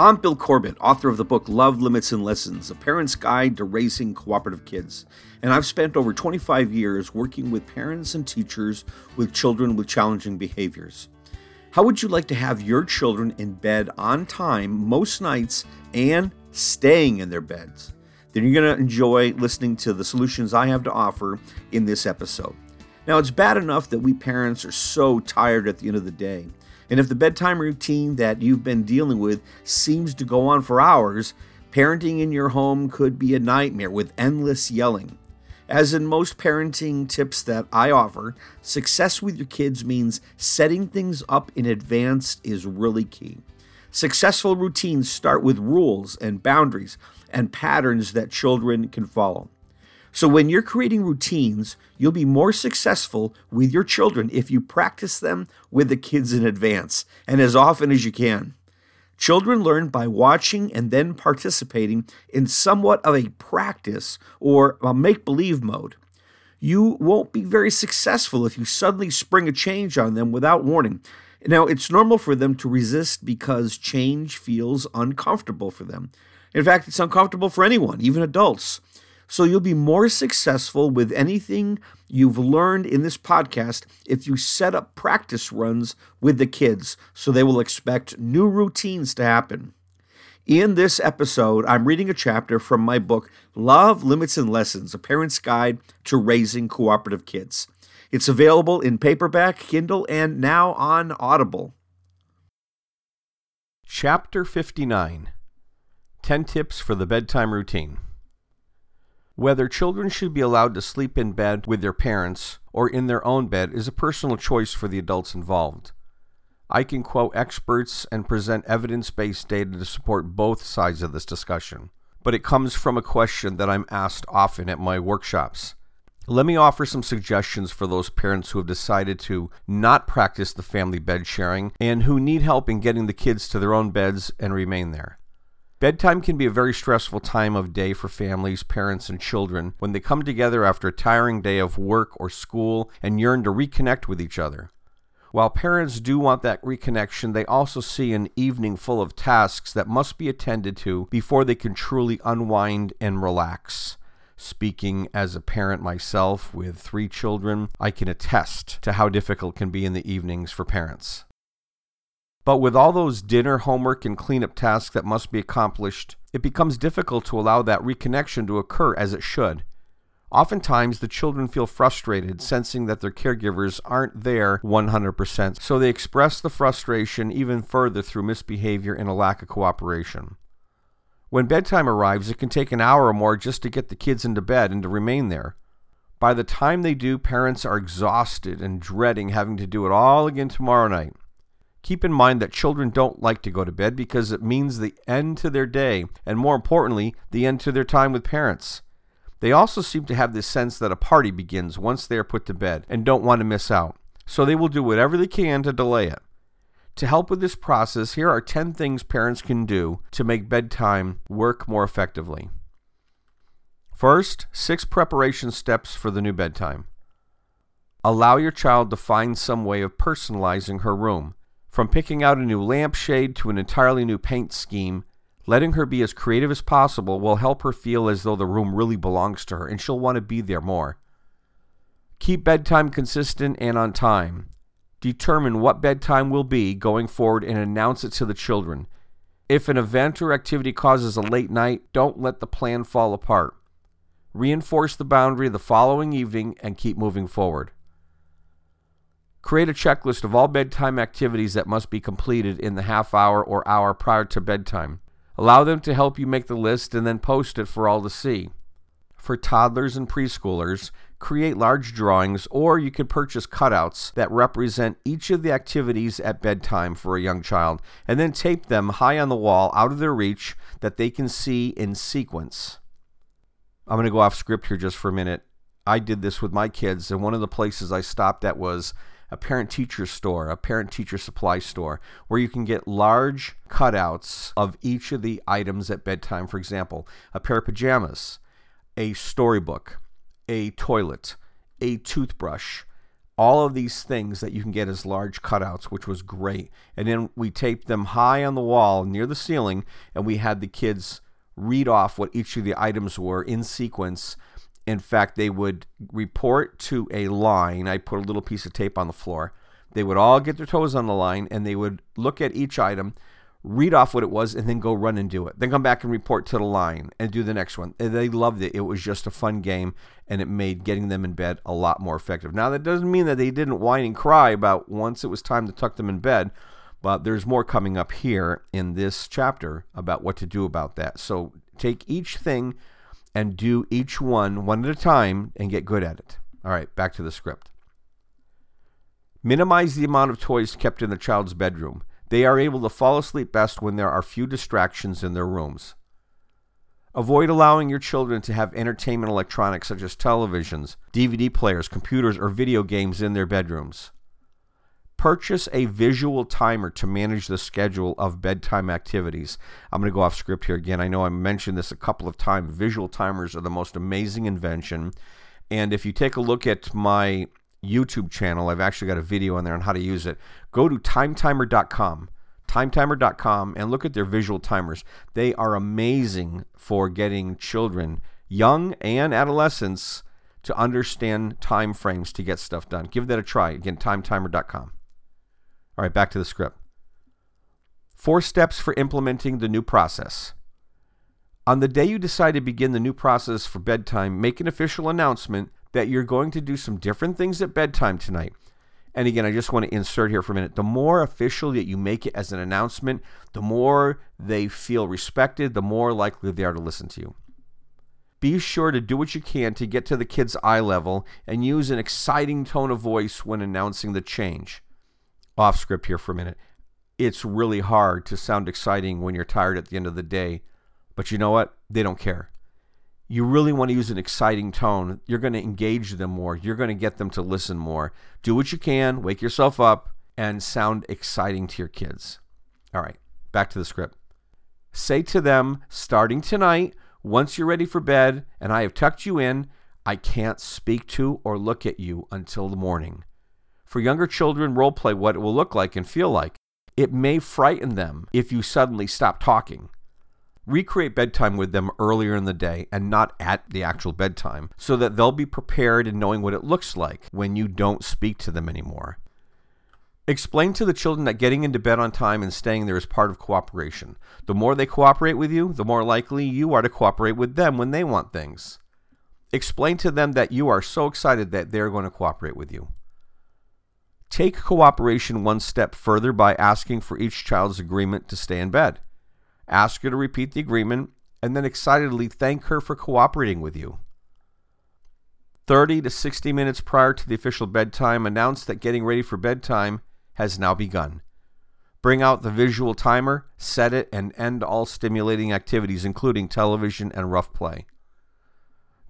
I'm Bill Corbett, author of the book Love, Limits, and Lessons A Parent's Guide to Raising Cooperative Kids. And I've spent over 25 years working with parents and teachers with children with challenging behaviors. How would you like to have your children in bed on time most nights and staying in their beds? Then you're going to enjoy listening to the solutions I have to offer in this episode. Now, it's bad enough that we parents are so tired at the end of the day. And if the bedtime routine that you've been dealing with seems to go on for hours, parenting in your home could be a nightmare with endless yelling. As in most parenting tips that I offer, success with your kids means setting things up in advance is really key. Successful routines start with rules and boundaries and patterns that children can follow. So, when you're creating routines, you'll be more successful with your children if you practice them with the kids in advance and as often as you can. Children learn by watching and then participating in somewhat of a practice or a make believe mode. You won't be very successful if you suddenly spring a change on them without warning. Now, it's normal for them to resist because change feels uncomfortable for them. In fact, it's uncomfortable for anyone, even adults. So you'll be more successful with anything you've learned in this podcast if you set up practice runs with the kids so they will expect new routines to happen. In this episode, I'm reading a chapter from my book, Love, Limits, and Lessons A Parent's Guide to Raising Cooperative Kids. It's available in paperback, Kindle, and now on Audible. Chapter 59 10 Tips for the Bedtime Routine. Whether children should be allowed to sleep in bed with their parents or in their own bed is a personal choice for the adults involved. I can quote experts and present evidence based data to support both sides of this discussion, but it comes from a question that I'm asked often at my workshops. Let me offer some suggestions for those parents who have decided to not practice the family bed sharing and who need help in getting the kids to their own beds and remain there. Bedtime can be a very stressful time of day for families, parents, and children when they come together after a tiring day of work or school and yearn to reconnect with each other. While parents do want that reconnection, they also see an evening full of tasks that must be attended to before they can truly unwind and relax. Speaking as a parent myself with three children, I can attest to how difficult it can be in the evenings for parents. But with all those dinner, homework, and cleanup tasks that must be accomplished, it becomes difficult to allow that reconnection to occur as it should. Oftentimes, the children feel frustrated, sensing that their caregivers aren't there 100%, so they express the frustration even further through misbehavior and a lack of cooperation. When bedtime arrives, it can take an hour or more just to get the kids into bed and to remain there. By the time they do, parents are exhausted and dreading having to do it all again tomorrow night. Keep in mind that children don't like to go to bed because it means the end to their day, and more importantly, the end to their time with parents. They also seem to have this sense that a party begins once they are put to bed and don't want to miss out, so they will do whatever they can to delay it. To help with this process, here are 10 things parents can do to make bedtime work more effectively. First, six preparation steps for the new bedtime. Allow your child to find some way of personalizing her room. From picking out a new lampshade to an entirely new paint scheme, letting her be as creative as possible will help her feel as though the room really belongs to her and she'll want to be there more. Keep bedtime consistent and on time. Determine what bedtime will be going forward and announce it to the children. If an event or activity causes a late night, don't let the plan fall apart. Reinforce the boundary the following evening and keep moving forward. Create a checklist of all bedtime activities that must be completed in the half hour or hour prior to bedtime. Allow them to help you make the list and then post it for all to see. For toddlers and preschoolers, create large drawings or you can purchase cutouts that represent each of the activities at bedtime for a young child and then tape them high on the wall out of their reach that they can see in sequence. I'm going to go off script here just for a minute. I did this with my kids, and one of the places I stopped at was a parent teacher store, a parent teacher supply store, where you can get large cutouts of each of the items at bedtime. For example, a pair of pajamas, a storybook, a toilet, a toothbrush, all of these things that you can get as large cutouts, which was great. And then we taped them high on the wall near the ceiling, and we had the kids read off what each of the items were in sequence. In fact, they would report to a line. I put a little piece of tape on the floor. They would all get their toes on the line and they would look at each item read off what it was, and then go run and do it. Then come back and report to the line and do the next one. And they loved it. It was just a fun game, and it made getting them in bed a lot more effective. Now, that doesn't mean that they didn't whine and cry about once it was time to tuck them in bed, but there's more coming up here in this chapter about what to do about that. So take each thing and do each one one at a time and get good at it. All right, back to the script. Minimize the amount of toys kept in the child's bedroom. They are able to fall asleep best when there are few distractions in their rooms. Avoid allowing your children to have entertainment electronics such as televisions, DVD players, computers, or video games in their bedrooms. Purchase a visual timer to manage the schedule of bedtime activities. I'm going to go off script here again. I know I mentioned this a couple of times. Visual timers are the most amazing invention. And if you take a look at my YouTube channel. I've actually got a video on there on how to use it. Go to timetimer.com, timetimer.com, and look at their visual timers. They are amazing for getting children, young and adolescents, to understand time frames to get stuff done. Give that a try. Again, timetimer.com. All right, back to the script. Four steps for implementing the new process. On the day you decide to begin the new process for bedtime, make an official announcement that you're going to do some different things at bedtime tonight. And again, I just want to insert here for a minute. The more official that you make it as an announcement, the more they feel respected, the more likely they are to listen to you. Be sure to do what you can to get to the kid's eye level and use an exciting tone of voice when announcing the change. Off script here for a minute. It's really hard to sound exciting when you're tired at the end of the day, but you know what? They don't care you really want to use an exciting tone, you're going to engage them more. You're going to get them to listen more. Do what you can, wake yourself up, and sound exciting to your kids. All right, back to the script. Say to them, starting tonight, once you're ready for bed and I have tucked you in, I can't speak to or look at you until the morning. For younger children, role play what it will look like and feel like. It may frighten them if you suddenly stop talking recreate bedtime with them earlier in the day and not at the actual bedtime so that they'll be prepared in knowing what it looks like when you don't speak to them anymore. Explain to the children that getting into bed on time and staying there is part of cooperation. The more they cooperate with you, the more likely you are to cooperate with them when they want things. Explain to them that you are so excited that they're going to cooperate with you. Take cooperation one step further by asking for each child's agreement to stay in bed ask her to repeat the agreement, and then excitedly thank her for cooperating with you. 30 to 60 minutes prior to the official bedtime, announce that getting ready for bedtime has now begun. Bring out the visual timer, set it, and end all stimulating activities, including television and rough play.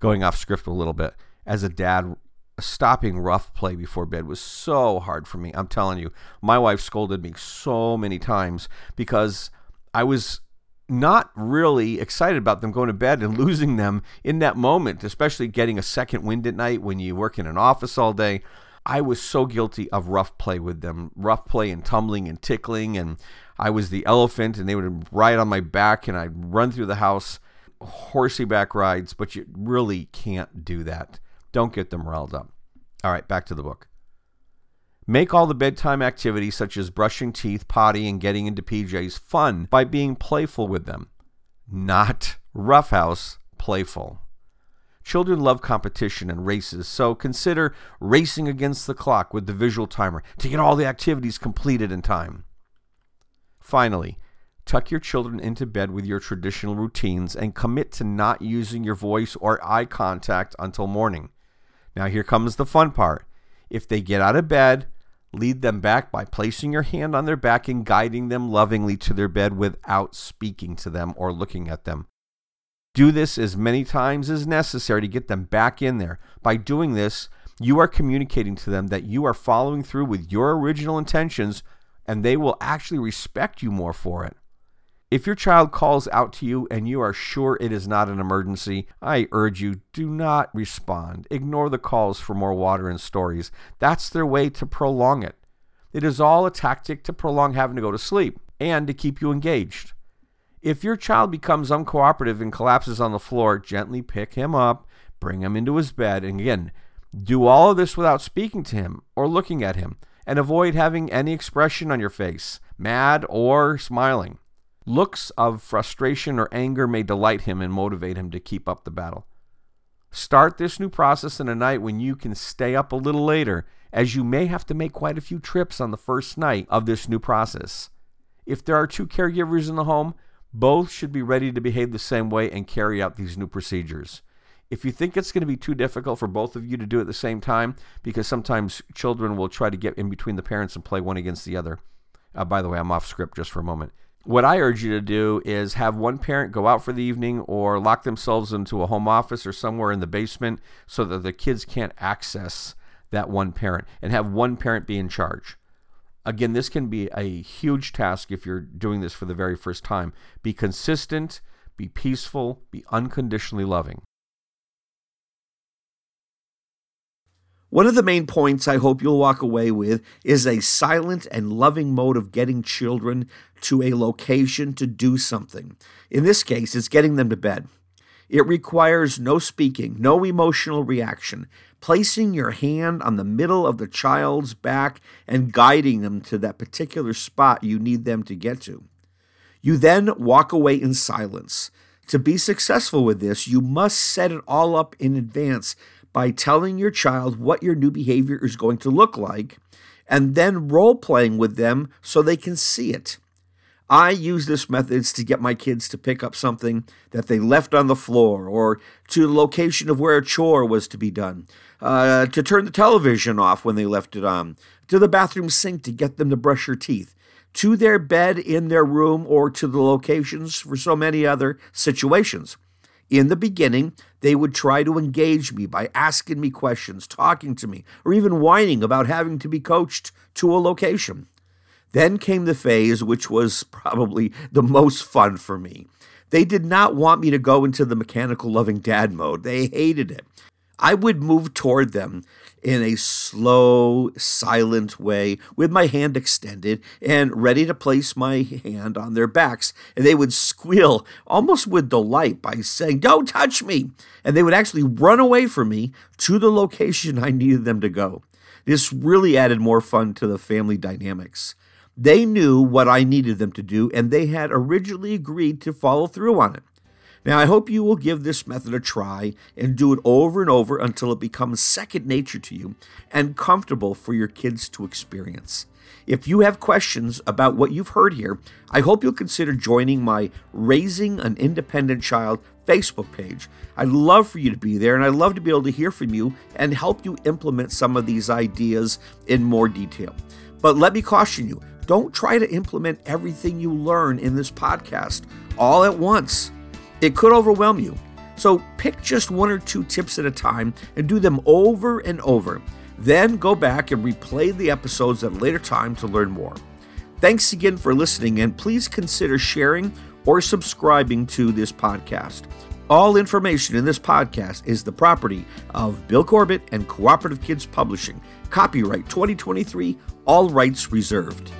Going off script a little bit. As a dad, stopping rough play before bed was so hard for me. I'm telling you, my wife scolded me so many times because I was not really excited about them going to bed and losing them in that moment, especially getting a second wind at night when you work in an office all day. I was so guilty of rough play with them, rough play and tumbling and tickling. And I was the elephant, and they would ride on my back, and I'd run through the house, horsey back rides. But you really can't do that. Don't get them riled up. All right, back to the book. Make all the bedtime activities, such as brushing teeth, potty, and getting into PJs, fun by being playful with them. Not roughhouse, playful. Children love competition and races, so consider racing against the clock with the visual timer to get all the activities completed in time. Finally, tuck your children into bed with your traditional routines and commit to not using your voice or eye contact until morning. Now, here comes the fun part. If they get out of bed, Lead them back by placing your hand on their back and guiding them lovingly to their bed without speaking to them or looking at them. Do this as many times as necessary to get them back in there. By doing this, you are communicating to them that you are following through with your original intentions and they will actually respect you more for it. If your child calls out to you and you are sure it is not an emergency, I urge you do not respond. Ignore the calls for more water and stories. That's their way to prolong it. It is all a tactic to prolong having to go to sleep and to keep you engaged. If your child becomes uncooperative and collapses on the floor, gently pick him up, bring him into his bed, and again, do all of this without speaking to him or looking at him, and avoid having any expression on your face, mad or smiling. Looks of frustration or anger may delight him and motivate him to keep up the battle. Start this new process in a night when you can stay up a little later, as you may have to make quite a few trips on the first night of this new process. If there are two caregivers in the home, both should be ready to behave the same way and carry out these new procedures. If you think it's going to be too difficult for both of you to do at the same time, because sometimes children will try to get in between the parents and play one against the other. Uh, by the way, I'm off script just for a moment. What I urge you to do is have one parent go out for the evening or lock themselves into a home office or somewhere in the basement so that the kids can't access that one parent and have one parent be in charge. Again, this can be a huge task if you're doing this for the very first time. Be consistent, be peaceful, be unconditionally loving. One of the main points I hope you'll walk away with is a silent and loving mode of getting children to a location to do something. In this case, it's getting them to bed. It requires no speaking, no emotional reaction, placing your hand on the middle of the child's back and guiding them to that particular spot you need them to get to. You then walk away in silence. To be successful with this, you must set it all up in advance by telling your child what your new behavior is going to look like and then role playing with them so they can see it. I use this methods to get my kids to pick up something that they left on the floor or to the location of where a chore was to be done, uh, to turn the television off when they left it on, to the bathroom sink to get them to brush their teeth, to their bed in their room, or to the locations for so many other situations. In the beginning, they would try to engage me by asking me questions, talking to me, or even whining about having to be coached to a location. Then came the phase which was probably the most fun for me. They did not want me to go into the mechanical loving dad mode. They hated it. I would move toward them in a slow, silent way with my hand extended and ready to place my hand on their backs. And they would squeal almost with delight by saying, Don't touch me. And they would actually run away from me to the location I needed them to go. This really added more fun to the family dynamics. They knew what I needed them to do, and they had originally agreed to follow through on it. Now, I hope you will give this method a try and do it over and over until it becomes second nature to you and comfortable for your kids to experience. If you have questions about what you've heard here, I hope you'll consider joining my Raising an Independent Child Facebook page. I'd love for you to be there, and I'd love to be able to hear from you and help you implement some of these ideas in more detail. But let me caution you don't try to implement everything you learn in this podcast all at once. It could overwhelm you. So pick just one or two tips at a time and do them over and over. Then go back and replay the episodes at a later time to learn more. Thanks again for listening, and please consider sharing or subscribing to this podcast. All information in this podcast is the property of Bill Corbett and Cooperative Kids Publishing. Copyright 2023, all rights reserved.